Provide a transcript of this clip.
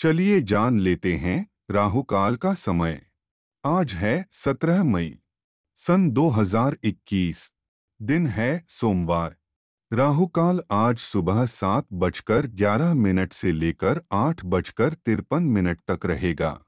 चलिए जान लेते हैं राहु काल का समय। आज है 17 मई, सन 2021 दिन है सोमवार। राहु काल आज सुबह सात बजकर ग्यारह मिनट से लेकर आठ बजकर तिरपन मिनट तक रहेगा।